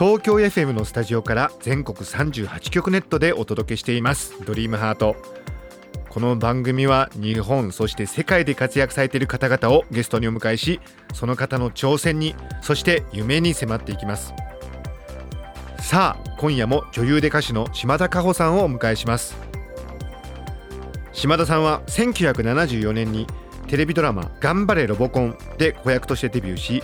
東京 FM のスタジオから全国38局ネットでお届けしています。ドリームハート。この番組は日本そして世界で活躍されている方々をゲストにお迎えしその方の挑戦にそして夢に迫っていきます。さあ今夜も女優で歌手の島田佳穂さんをお迎えします。島田さんは1974年にテレビドラマ「頑張れロボコン」で子役としてデビューし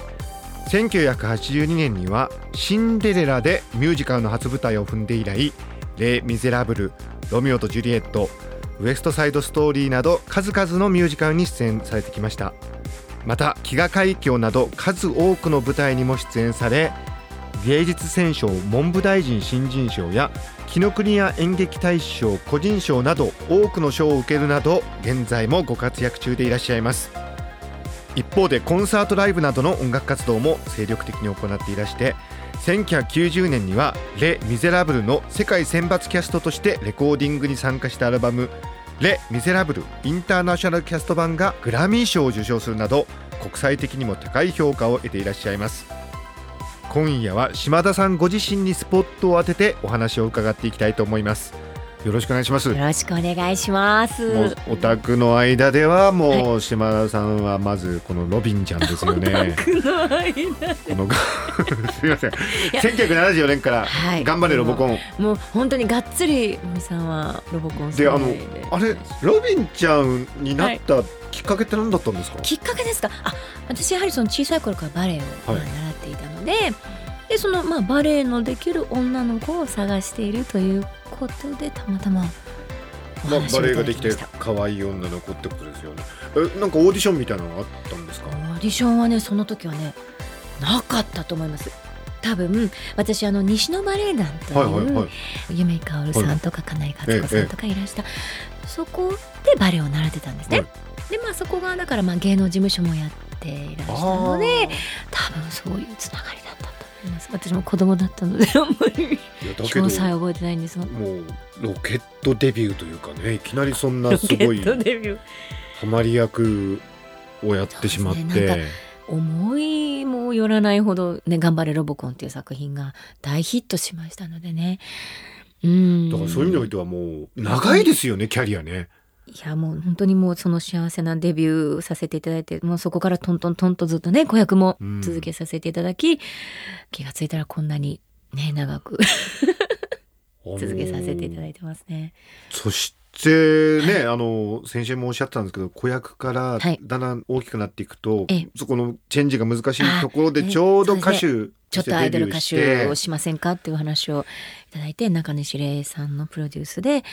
1982年には「シンデレラ」でミュージカルの初舞台を踏んで以来「レ・ミゼラブル」「ロミオとジュリエット」「ウエストサイドストーリー」など数々のミュージカルに出演されてきました。また飢餓海峡など数多くの舞台にも出演され芸術選奨文部大臣新人賞や紀ノ国屋演劇大賞個人賞など多くの賞を受けるなど現在もご活躍中でいらっしゃいます。一方でコンサートライブなどの音楽活動も精力的に行っていらして1990年には「レ・ミゼラブル」の世界選抜キャストとしてレコーディングに参加したアルバム「レ・ミゼラブル・インターナショナルキャスト版」がグラミー賞を受賞するなど国際的にも高い評価を得ていらっしゃいます。今夜は島田さんご自身にスポットを当ててお話を伺っていきたいと思います。よろしくお願いしますよろしくお願いします。オタクの間ではもう島田さんはまずこのロビンちゃんですよね。この すみません。1974年からはい頑張れロボコン。もう本当にがっつり森さんはロボコンであのあれロビンちゃんになったきっかけって何だったんですか？きっかけですか？あ私やはりその小さい頃からバレエを習っていたので、でそのまあバレエのできる女の子を探しているということでたまたまおまあバレエができて。可愛い女の子ってことですよね。えなんかオーディションみたいなのがあったんですか？オ。ーディションはねその時はねなかったと思います。多分私あの西のバレエ団という、はいはいはい。夢かおるさんとか金井克子さんとかいらした、そこでバレエを習ってたんですね。はいでまあそこがだからまあ芸能事務所もやっていらしたので多分そういうつながりだったいます。私も子供だったので あんまり詳細覚えてないんです。がもうロケットデビューというかねいきなりそんなロすごいハマり役をやってしまって。思いもよらないほどね「頑張れロボコン」っていう作品が大ヒットしましたのでね。うん。だからそういう意味においてはもう長いですよね、キャリアね。いやもう本当にもうその幸せなデビューさせていただいてもうそこからトントントンとずっとね子役もうん続けさせていただき、気がついたらこんなにね長く 続けさせていただいてますね。そしてね、あの先週もおっしゃってたんですけど子役からはい。だんだん大きくなっていくと、ええ。そこのチェンジが難しいところでちょうど歌手ちょっとアイドル歌手をしませんかっていう話をいただいて中西礼さんのプロデュースで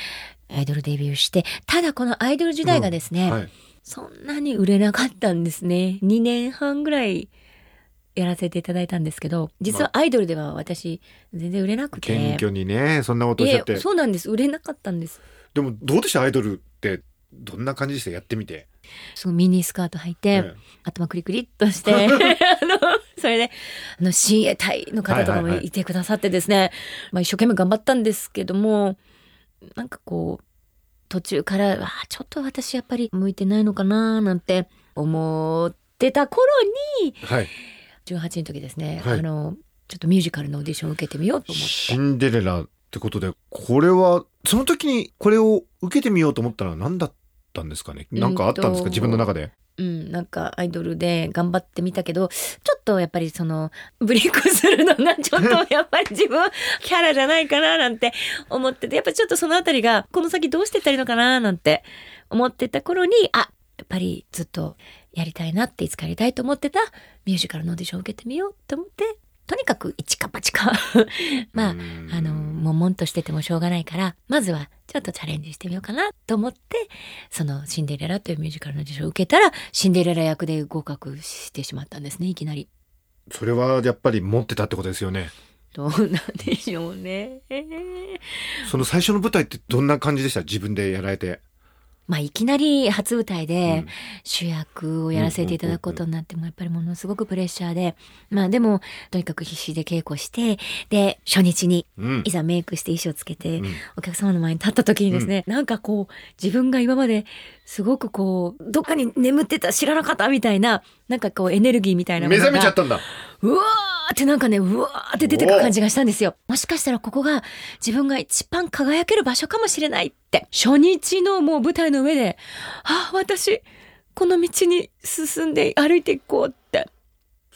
アイドルデビューして。ただこのアイドル時代がですね、はい、そんなに売れなかったんですね。2年半ぐらいやらせていただいたんですけど、実はアイドルでは私全然売れなくて。謙虚にねそんなことおっしゃって。そうなんです。売れなかったんです。でもどうでした？アイドルってどんな感じでした？やってみて、すごいミニスカート履いて、ええ。頭クリクリっとして、あの、それで、あの、親衛隊の方とかもはいてくださってですね、まあ一生懸命頑張ったんですけども、なんかこう、途中から、ちょっと私やっぱり向いてないのかななんて思ってた頃に、はい、18の時ですね、はい。あのちょっとミュージカルのオーディションを受けてみようと思って。シンデレラってことでこれはその時にこれを受けてみようと思ったのは何だったんですかね？なんかあったんですか、自分の中で。うん、なんかアイドルで頑張ってみたけどちょっとやっぱりそのブレイクするのがちょっとやっぱり自分キャラじゃないかななんて思っててやっぱりちょっとそのあたりがこの先どうしてったらいいのかななんて思ってた頃にあやっぱりずっとやりたいなっていつかやりたいと思ってたミュージカルのオーディションを受けてみようと思ってとにかく一か八か まあうんあの悶々としててもしょうがないからまずはちょっとチャレンジしてみようかなと思ってその「シンデレラ」というミュージカルの受賞を受けたらシンデレラ役で合格してしまったんですねいきなり。それはやっぱり持ってたってことですよねどうなんでしょうね。その最初の舞台ってどんな感じでした？自分でやられて。まあいきなり初舞台うでん主役をやらせていただくことになってもやっぱりものすごくプレッシャーでまあでもとにかく必死で稽古してで初日にうんい。ざメイクして衣装つけて、うんお客様の前に立った時にですね、なんかこう自分が今まですごくこうどっかに眠ってた知らなかったみたいななんかこうエネルギーみたいなも目覚めちゃったんだ。うわーってなんかねうわーって出てく感じがしたんですよ。もしかしたらここが自分が一番輝ける場所かもしれないって。初日のもう舞台の上であ私この道に進んで歩いていこうって。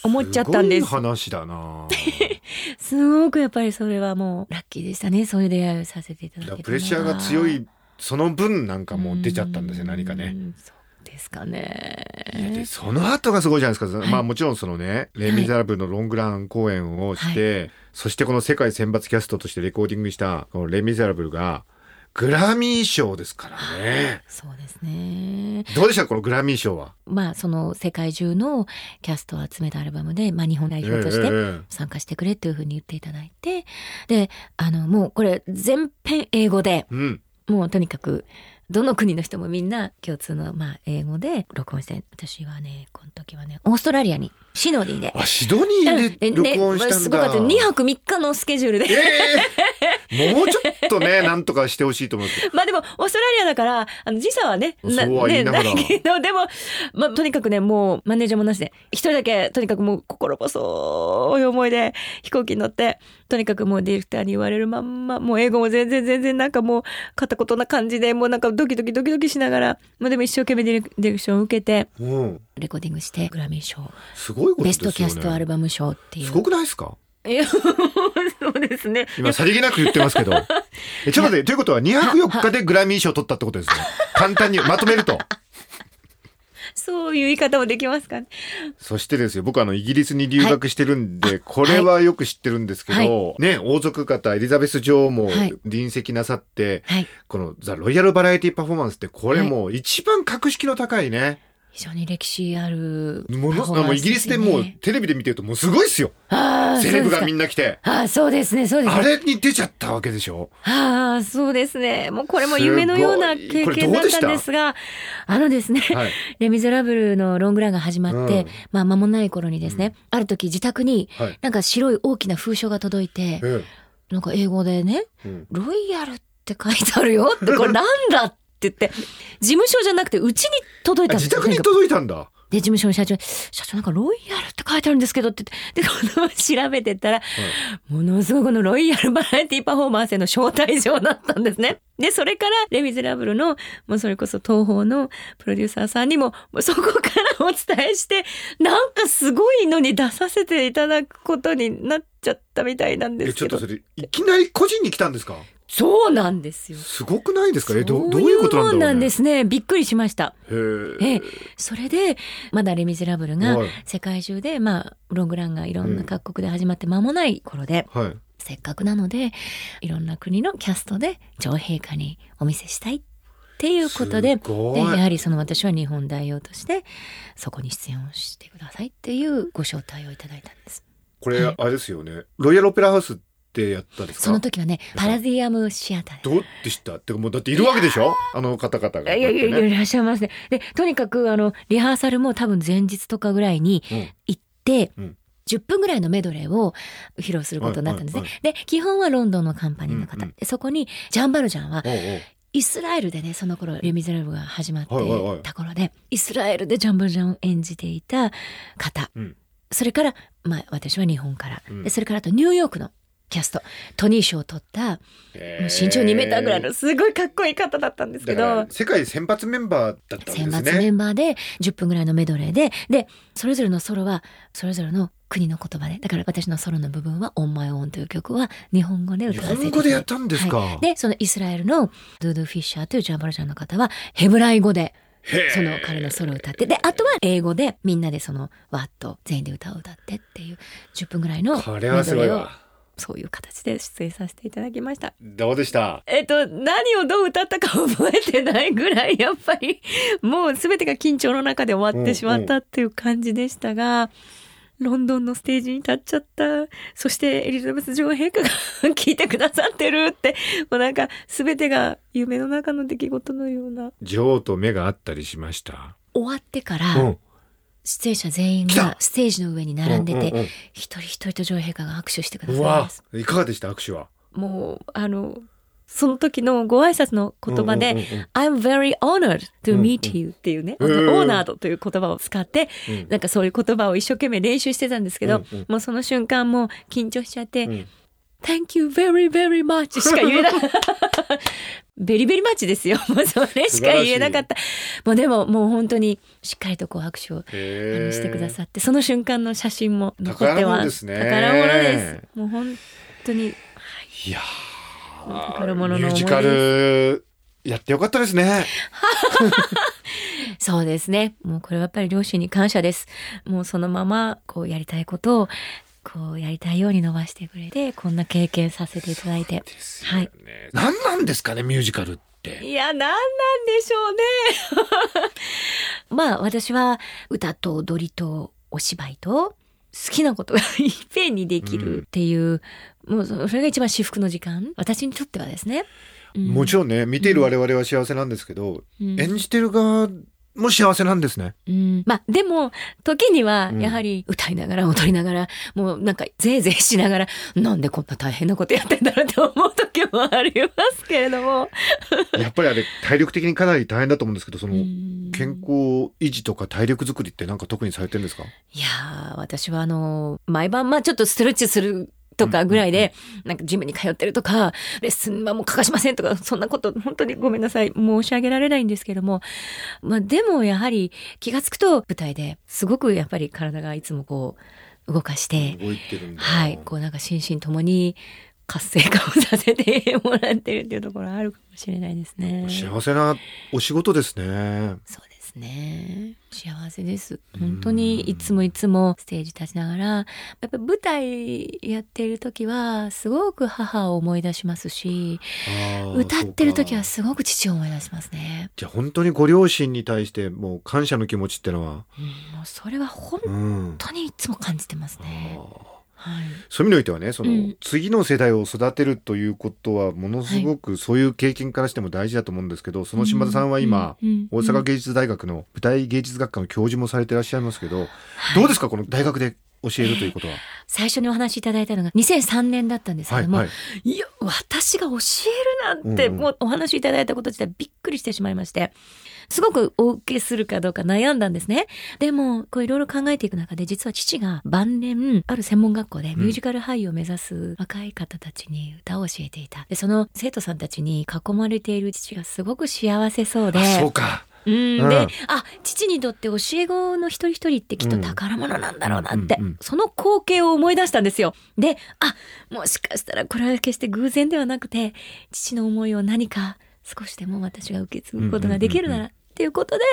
思っちゃったんです。すごい話だな。すごくやっぱりそれはもうラッキーでしたね。そういう出会いをさせていただだからけたプレッシャーが強いその分なんかもう出ちゃったんですよ何かね。うんそうですかね。いやでその後がすごいじゃないですか、はい。まあもちろんそのね「レイ・ミゼラブル」のロングラン公演をして、そしてこの世界選抜キャストとしてレコーディングしたこの「レイ・ミゼラブル」がグラミー賞ですからね。そうですね。どうでした？このグラミー賞は？まあその世界中のキャストを集めたアルバムで、まあ、日本代表としてええ参加してくれっていうふうに言っていただいてであのもうこれ全編英語でうん、もうとにかくどの国の人もみんな共通のまあ英語で録音して私はねこの時はねオーストラリアにシドニーで。あシドニーで録音したんだ。すごかった2泊3日のスケジュールでええもうちょっとねなんとかしてほしいと思って。まあでもオーストラリアだからあの時差はねそうは言いながらねいけどでも、まあ、とにかくねもうマネージャーもなしで一人だけとにかくもう心細い思いで飛行機に乗ってとにかくもうディレクターに言われるまんまもう英語も全然全然なんかもう片言な感じでもうなんかドキドキドキドキしながらまあでも一生懸命ディレクディレクションを受けてうん、レコーディングしてグラミー賞すごいことですよね。ベストキャストアルバム賞っていうすごくないですか？いやそうですね今さりげなく言ってますけど。えちょっと待ってということは2泊4日でグラミー賞取ったってことですね。簡単にまとめると。そういう言い方もできますかね。そしてですよ、僕はあのイギリスに留学してるんで、これはよく知ってるんですけど、ね、王族方エリザベス女王もはい。臨席なさって、はい。このザ・ロイヤル・バラエティ・パフォーマンスってこれもう一番格式の高いね。非常に歴史あるものパフォーマンスもうイギリスでもうテレビで見てるともうすごいっすよ。あーセレブがみんな来て。かあーそうですねそうですね。あれに出ちゃったわけでしょ。ああそうですね。もうこれも夢のような経験だったたんですがあのですね、はい。レ・ミゼラブルのロングランが始まって、うん。まあ間もない頃にですね、ある時自宅にはい。なんか白い大きな封書が届いてえなんか英語でねえうん「ロイヤル」って書いてあるよってこれなんだって言って事務所じゃなくてうちに届いたあんですよ自宅に届いたんだ。で、事務所の社長に、社長なんかロイヤルって書いてあるんですけどって言って、で、この調べてったら、ものすごいこのロイヤルバラエティパフォーマンスへの招待状だったんですね。で、それから、レ・ミゼラブルの、もうそれこそ東宝のプロデューサーさんにも、もうそこからお伝えして、なんかすごいのに出させていただくことになっちゃったみたいなんでえ、すけど。ちょっとそれ、いきなり個人に来たんですか？そうなんですよ。すごくないですか？え、ど、そうどういうことなんだろう、ね、もなんですね。びっくりしました。へえ。ええ、それでまだ「レ・ミゼラブル」がはい世界中で、まあ、ロングランがいろんな各国で始まって間もない頃で、はい。せっかくなのでいろんな国のキャストで女王陛下にお見せしたいっていうことででやはりその私は日本代表としてそこに出演をしてくださいっていうご招待をいただいたんです。これ、はいあれですよね。ロイヤルオペラハウスってやったんですか。その時はねパラディアムシアター。でどうでした？ってかもうだっているわけでしょ？あの方々が。いやいやいやいらっしゃいますね。でとにかくあのリハーサルも多分前日とかぐらいにうん。行って、うん。10分ぐらいのメドレーを披露することになったんですね。はいはで基本はロンドンのカンパニーの方、うん。うん。でそこにジャンバルジャンはおうおう。イスラエルでねその頃レ・ミゼラブルが始まってはいはいはい。た頃で、イスラエルでジャンバルジャンを演じていた方、うん。それから、まあ、私は日本から、うん。でそれからあとニューヨークのキャストトニー賞を取ったもう身長2メーターぐらいのすごいかっこいい方だったんですけど。世界選抜メンバーだったん選ですね。抜メンバーで10分ぐらいのメドレーででそれぞれのソロはそれぞれの国の言葉でだから私のソロの部分は「On My Own」という曲は日本語で日歌わせていただいて本語でやったんですか？はいでそのイスラエルのドゥードゥ・フィッシャーというジャンバルジャンの方はヘブライ語でその彼のソロを歌ってであとは英語でみんなでそのワッと全員で歌を歌ってっていう10分ぐらいのメドこレーを。そういう形で出演させていただきました。どうでした？えっと、何をどう歌ったか覚えてないぐらい、やっぱり、もう全てが緊張の中で終わってしまったっていう感じでしたが、ロンドンのステージに立っちゃった。そしてエリザベス女王陛下が聞いてくださってるって、もうなんか全てが夢の中の出来事のような。女王と目が合ったりしました？終わってから、うん出演者全員がステージの上に並んでて、うんうんうん。一人一人と女王陛下が握手してくださいます。いかがでした握手は？もう、あの、その時のご挨拶の言葉で、うんうんうんうん。I'm very honored to meet you っていうね、うんうんオーナードという言葉を使って、うん。なんかそういう言葉を一生懸命練習してたんですけど、うんうん。もうその瞬間もう緊張しちゃって、うん。Thank you very very much しか言えない。ベリベリマッチですよ。もうそれしか言えなかった。もうでももう本当にしっかりとこう拍手をしてくださって、その瞬間の写真も残って宝物ま。です宝物です。もう本当にいやー宝物のミュージカルやってよかったですね そうですね。もうこれはやっぱり両親に感謝です。もうそのままこうやりたいことをこうやりたいように伸ばしてくれて、こんな経験させていただいて。ねはい。何なんですかねミュージカルっていや、なんなんでしょうね。まあ私は歌と踊りとお芝居と好きなことがいっぺんにできるっていう、もうそれが一番至福の時間。私にとってはですね。うんもちろんね見ている我々は幸せなんですけど、うん演じてる側も幸せなんですね。うん、まあでも時にはうん。やはり歌いながら踊りながら、もうなんかぜいぜいしながらなんでこんな大変なことやってんだろうと思う時もありますけれども。やっぱりあれ体力的にかなり大変だと思うんですけどそのうん。健康維持とか体力作りってなんか特にされてるんですか？いやー私はあの毎晩まあちょっとストレッチするとかぐらいで、なんかジムに通ってるとか、レッスンはもう欠かしませんとか、そんなこと本当にごめんなさい。申し上げられないんですけども。まあでもやはり気がつくと舞台ですごくやっぱり体がいつもこう動かして、動いてるんだはい、こうなんか心身ともに活性化をさせてもらってるっていうところあるかもしれないですね。幸せなお仕事ですねそうですね。幸せです。本当にいつもいつもステージ立ちながら、やっぱり舞台やっている時はすごく母を思い出しますし、歌ってる時はすごく父を思い出しますね。じゃあ本当にご両親に対してもう感謝の気持ちってのは？うん、もうそれは本うん当にいつも感じてますね。あーはい。そういう意味においてはねその、うん。次の世代を育てるということはものすごくそういう経験からしても大事だと思うんですけど、その島田さんは今、うん、うん。大阪芸術大学の舞台芸術学科の教授もされていらっしゃいますけど、どうですか？この大学で教えるということは？最初にお話しいただいたのが2003年だったんですけども、はいはい。いや、私が教えるなんて、うんうんもうお話しいただいたこと自体びっくりしてしまいまして、すごくお受けするかどうか悩んだんですね。でも、こういろいろ考えていく中で、実は父が晩年、ある専門学校でミュージカル俳優を目指す若い方たちに歌を教えていた。で、その生徒さんたちに囲まれている父がすごく幸せそうで、あそうか。うん、うん。で、あ、父にとって教え子の一人一人ってきっと宝物なんだろうなって、うんうんうんその光景を思い出したんですよ。で、あ、もしかしたらこれは決して偶然ではなくて、父の思いを何か少しでも私が受け継ぐことができるなら、っていうことで、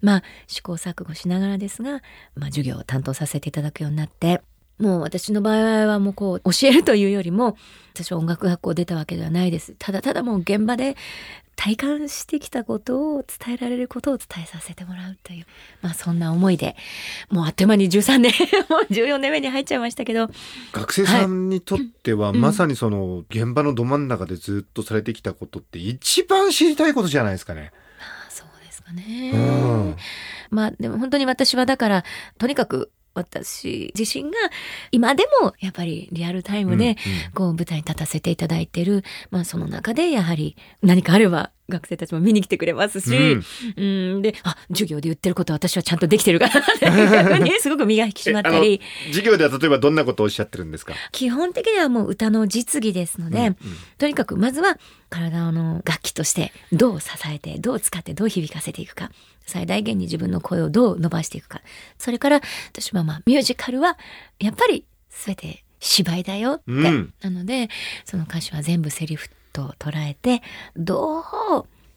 まあ、試行錯誤しながらですが、まあ、授業を担当させていただくようになって、もう私の場合はもうこう教えるというよりも私は音楽学校を出たわけではないです。ただただもう現場で体感してきたことを伝えられることを伝えさせてもらうというまあそんな思いでもうあっという間に13年 もう14年目に入っちゃいましたけど。学生さんにとっては、うん。まさにその現場のど真ん中でずっとされてきたことって一番知りたいことじゃないですかね。あそうですかね、うん。まあでも本当に私はだからとにかく私自身が今でもやっぱりリアルタイムで、こう舞台に立たせていただいてる、まあその中でやはり何かあれば学生たちも見に来てくれますし、うん、で、あ、授業で言ってることは私はちゃんとできてるかなっていうふうにすごく身が引き締まったり、授業では例えばどんなことをおっしゃってるんですか？基本的にはもう歌の実技ですので、うんうんとにかくまずは体の楽器としてどう支えて、どう使って、どう響かせていくか。最大限に自分の声をどう伸ばしていくか。それから私はまあミュージカルはやっぱり全て芝居だよって。うんなのでその歌詞は全部セリフと捉えてどう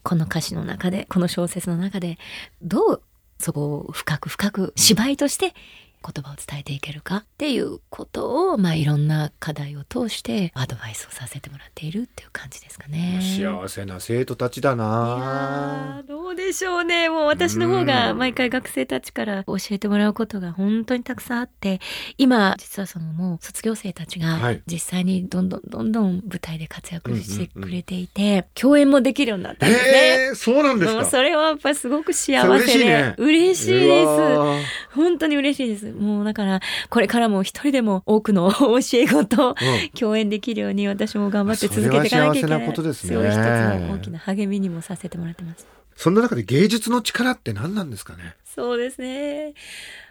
この歌詞の中でこの小説の中でどうそこを深く深く芝居として言葉を伝えていけるかっていうことを、まあ、いろんな課題を通してアドバイスをさせてもらっているっていう感じですかね。幸せな生徒たちだいなどうでしょうねもう私の方が毎回学生たちから教えてもらうことが本当にたくさんあって今実はそのもう卒業生たちはがい実際にどんどんどんどん舞台で活躍してくれていて、共演もできるようになったんですね。えー、そうなんですかそれはやっぱすごく幸せで嬉しいね嬉しいです。本当に嬉しいです。もうだからこれからも一人でも多くの教え子とうん共演できるように私も頑張って続けていかなきゃいけない。なことですねすごい一つの大きな励みにもさせてもらってます。そんな中で芸術の力って何なんですかね？そうですね。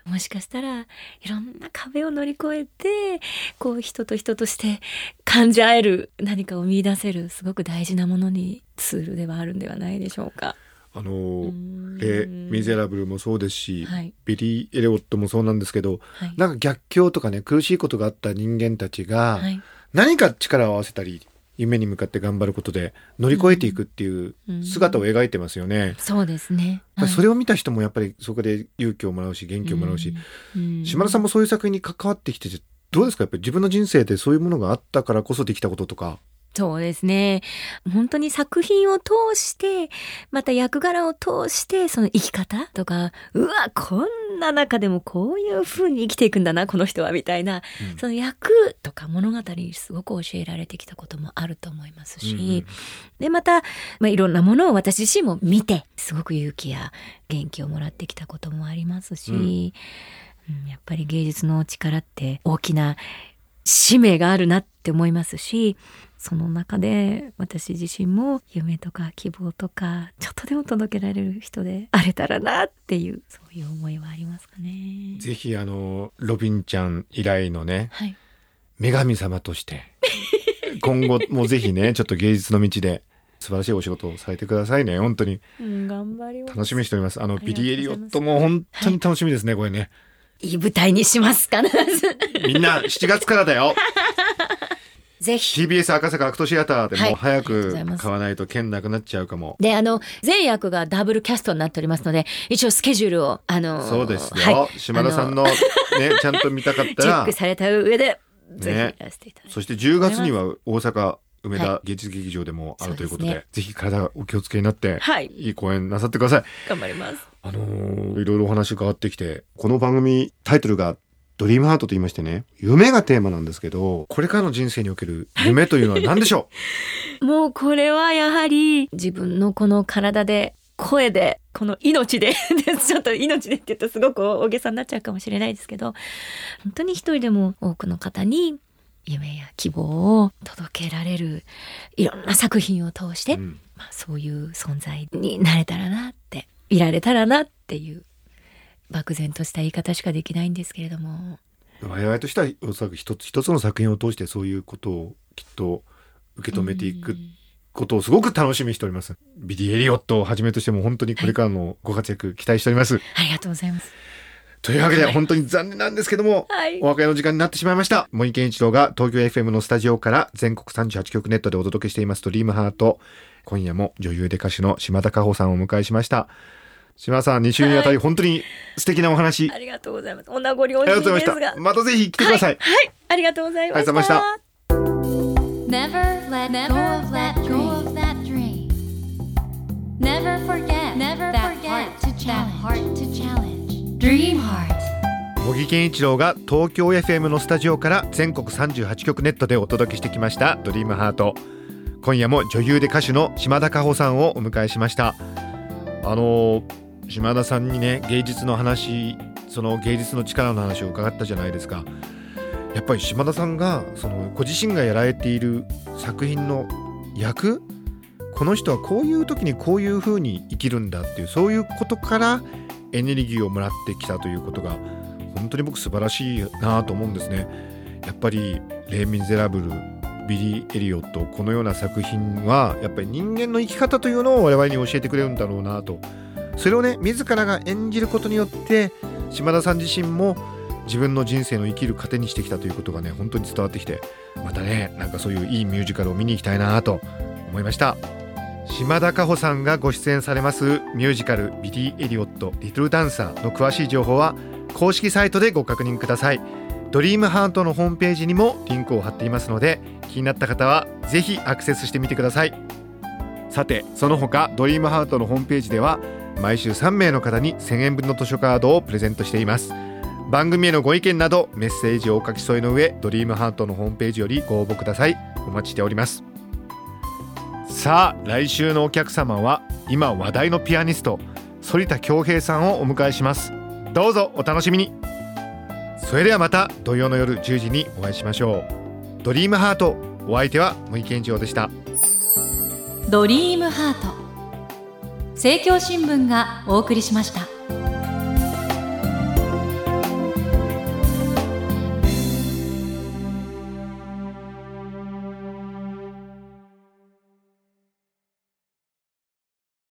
もしかしたらいろんな壁を乗り越えてこう人と人として感じ合える何かを見出せるすごく大事なものにツールではあるんではないでしょうか。あのレ・ミゼラブルもそうですし、はいビリー・エリオットもそうなんですけどはい。なんか逆境とかね苦しいことがあった人間たちがはい。何か力を合わせたり夢に向かって頑張ることで乗り越えていくっていう姿を描いてますよね。そうですね。やっぱりそれを見た人もやっぱりそこで勇気をもらうし元気をもらうし、うん、島田さんもそういう作品に関わってきててどうですか？やっぱり自分の人生でそういうものがあったからこそできたこととか。そうですね。本当に作品を通して、また役柄を通して、その生き方とか、うわ、こんな中でもこういう風に生きていくんだな、この人は、みたいな、うん。その役とか物語にすごく教えられてきたこともあると思いますし、うんうん。で、また、まあ、いろんなものを私自身も見て、すごく勇気や元気をもらってきたこともありますし、うん。うんやっぱり芸術の力って大きな使命があるなって思いますし、その中で私自身も夢とか希望とかちょっとでも届けられる人であれたらなっていうそういう思いはありますかね。ぜひあのロビンちゃん以来のねはい。女神様として 今後もぜひねちょっと芸術の道で素晴らしいお仕事をされてくださいね本当にうん、頑張ります。楽しみにしておりますあのビリー・エリオットも本当に楽しみですね、これねいい舞台にします、必ず。みんな7月からだよ。ぜひ。TBS 赤坂アクトシアターでもう早はいありがとうごくざいます。買わないと券なくなっちゃうかも。で、あの、全役がダブルキャストになっておりますので、一応スケジュールを、あのーそうですよ、はい。島田さんのね ちゃんと見たかっチたら。ェックされた上で、ねぜひやらせていただ。そして10月には大阪梅は田芸術劇場でもあるということで,、そうですぜひ体お気をつけになって、はい。いい公演なさってください。頑張ります。あのーいろいろお話伺ってきてこの番組タイトルがドリームハートと言いましてね夢がテーマなんですけどこれからの人生における夢というのは何でしょ もうこれはやはり自分のこの体で声でこの命で ちょっと命でって言うとすごく大げさになっちゃうかもしれないですけど本当に一人でも多くの方に夢や希望を届けられるいろんな作品を通して、う、うん。まあ、そういう存在になれたらなっていられたらなっていう漠然とした言い方しかできないんですけれども。我々としてはおそらく一つ一つの作品を通してそういうことをきっと受け止めていくことをすごく楽しみにしております。ビリー・エリオットをはじめとしても本当にこれからのご活躍期待しております、ありがとうございます。というわけで本当に残念なんですけども、はい。お別れの時間になってしまいました。森健一郎が東京 FM のスタジオから全国38局ネットでお届けしています「ドリームハート。今夜も女優で歌手の島田佳穂さんをお迎えしました島田さん2週にわたり本当に素敵なお話、ありがとうございます。お名残惜ありがとうごしいですがざいました。またぜひ来てください、はい、はい、ありがとうございました。ありがとうござい Never let go of that dream. Never forget Never forget heart to that challenge. heart to challenge. Dream Heart. 茂木健一郎が東京 FM のスタジオから全国38局ネットでお届けしてきました「ドリームハート今夜も女優で歌手の島田佳穂さんをお迎えしましたあの島田さんにね芸術の話その芸術の力の話を伺ったじゃないですかやっぱり島田さんがそのご自身がやられている作品の役この人はこういう時にこういう風に生きるんだっていうそういうことからエネルギーをもらってきたということが本当に僕素晴らしいなと思うんですね。やっぱり「レ・ミゼラブル」ビリー・エリオットこのような作品はやっぱり人間の生き方というのを我々に教えてくれるんだろうなとそれをね自らが演じることによって島田さん自身も自分の人生の生きる糧にしてきたということがね本当に伝わってきてまたねなんかそういういいミュージカルを見に行きたいなと思いました。島田歌穂さんがご出演されますミュージカル「ビリー・エリオット・リトル・ダンサー」の詳しい情報は公式サイトでご確認ください。ドリームハートのホームページにもリンクを貼っていますので気になった方はぜひアクセスしてみてください。さてその他ドリームハートのホームページでは毎週3名の方に1000円分の図書カードをプレゼントしています。番組へのご意見などメッセージをお書き添えの上ドリームハートのホームページよりご応募ください。お待ちしております。さあ来週のお客様は今話題のピアニスト反田恭平さんをお迎えします。どうぞお楽しみに。それではまた土曜の夜10時にお会いしましょう。ドリームハートお相手は森健一郎でした。ドリームハート。政教新聞がお送りしました。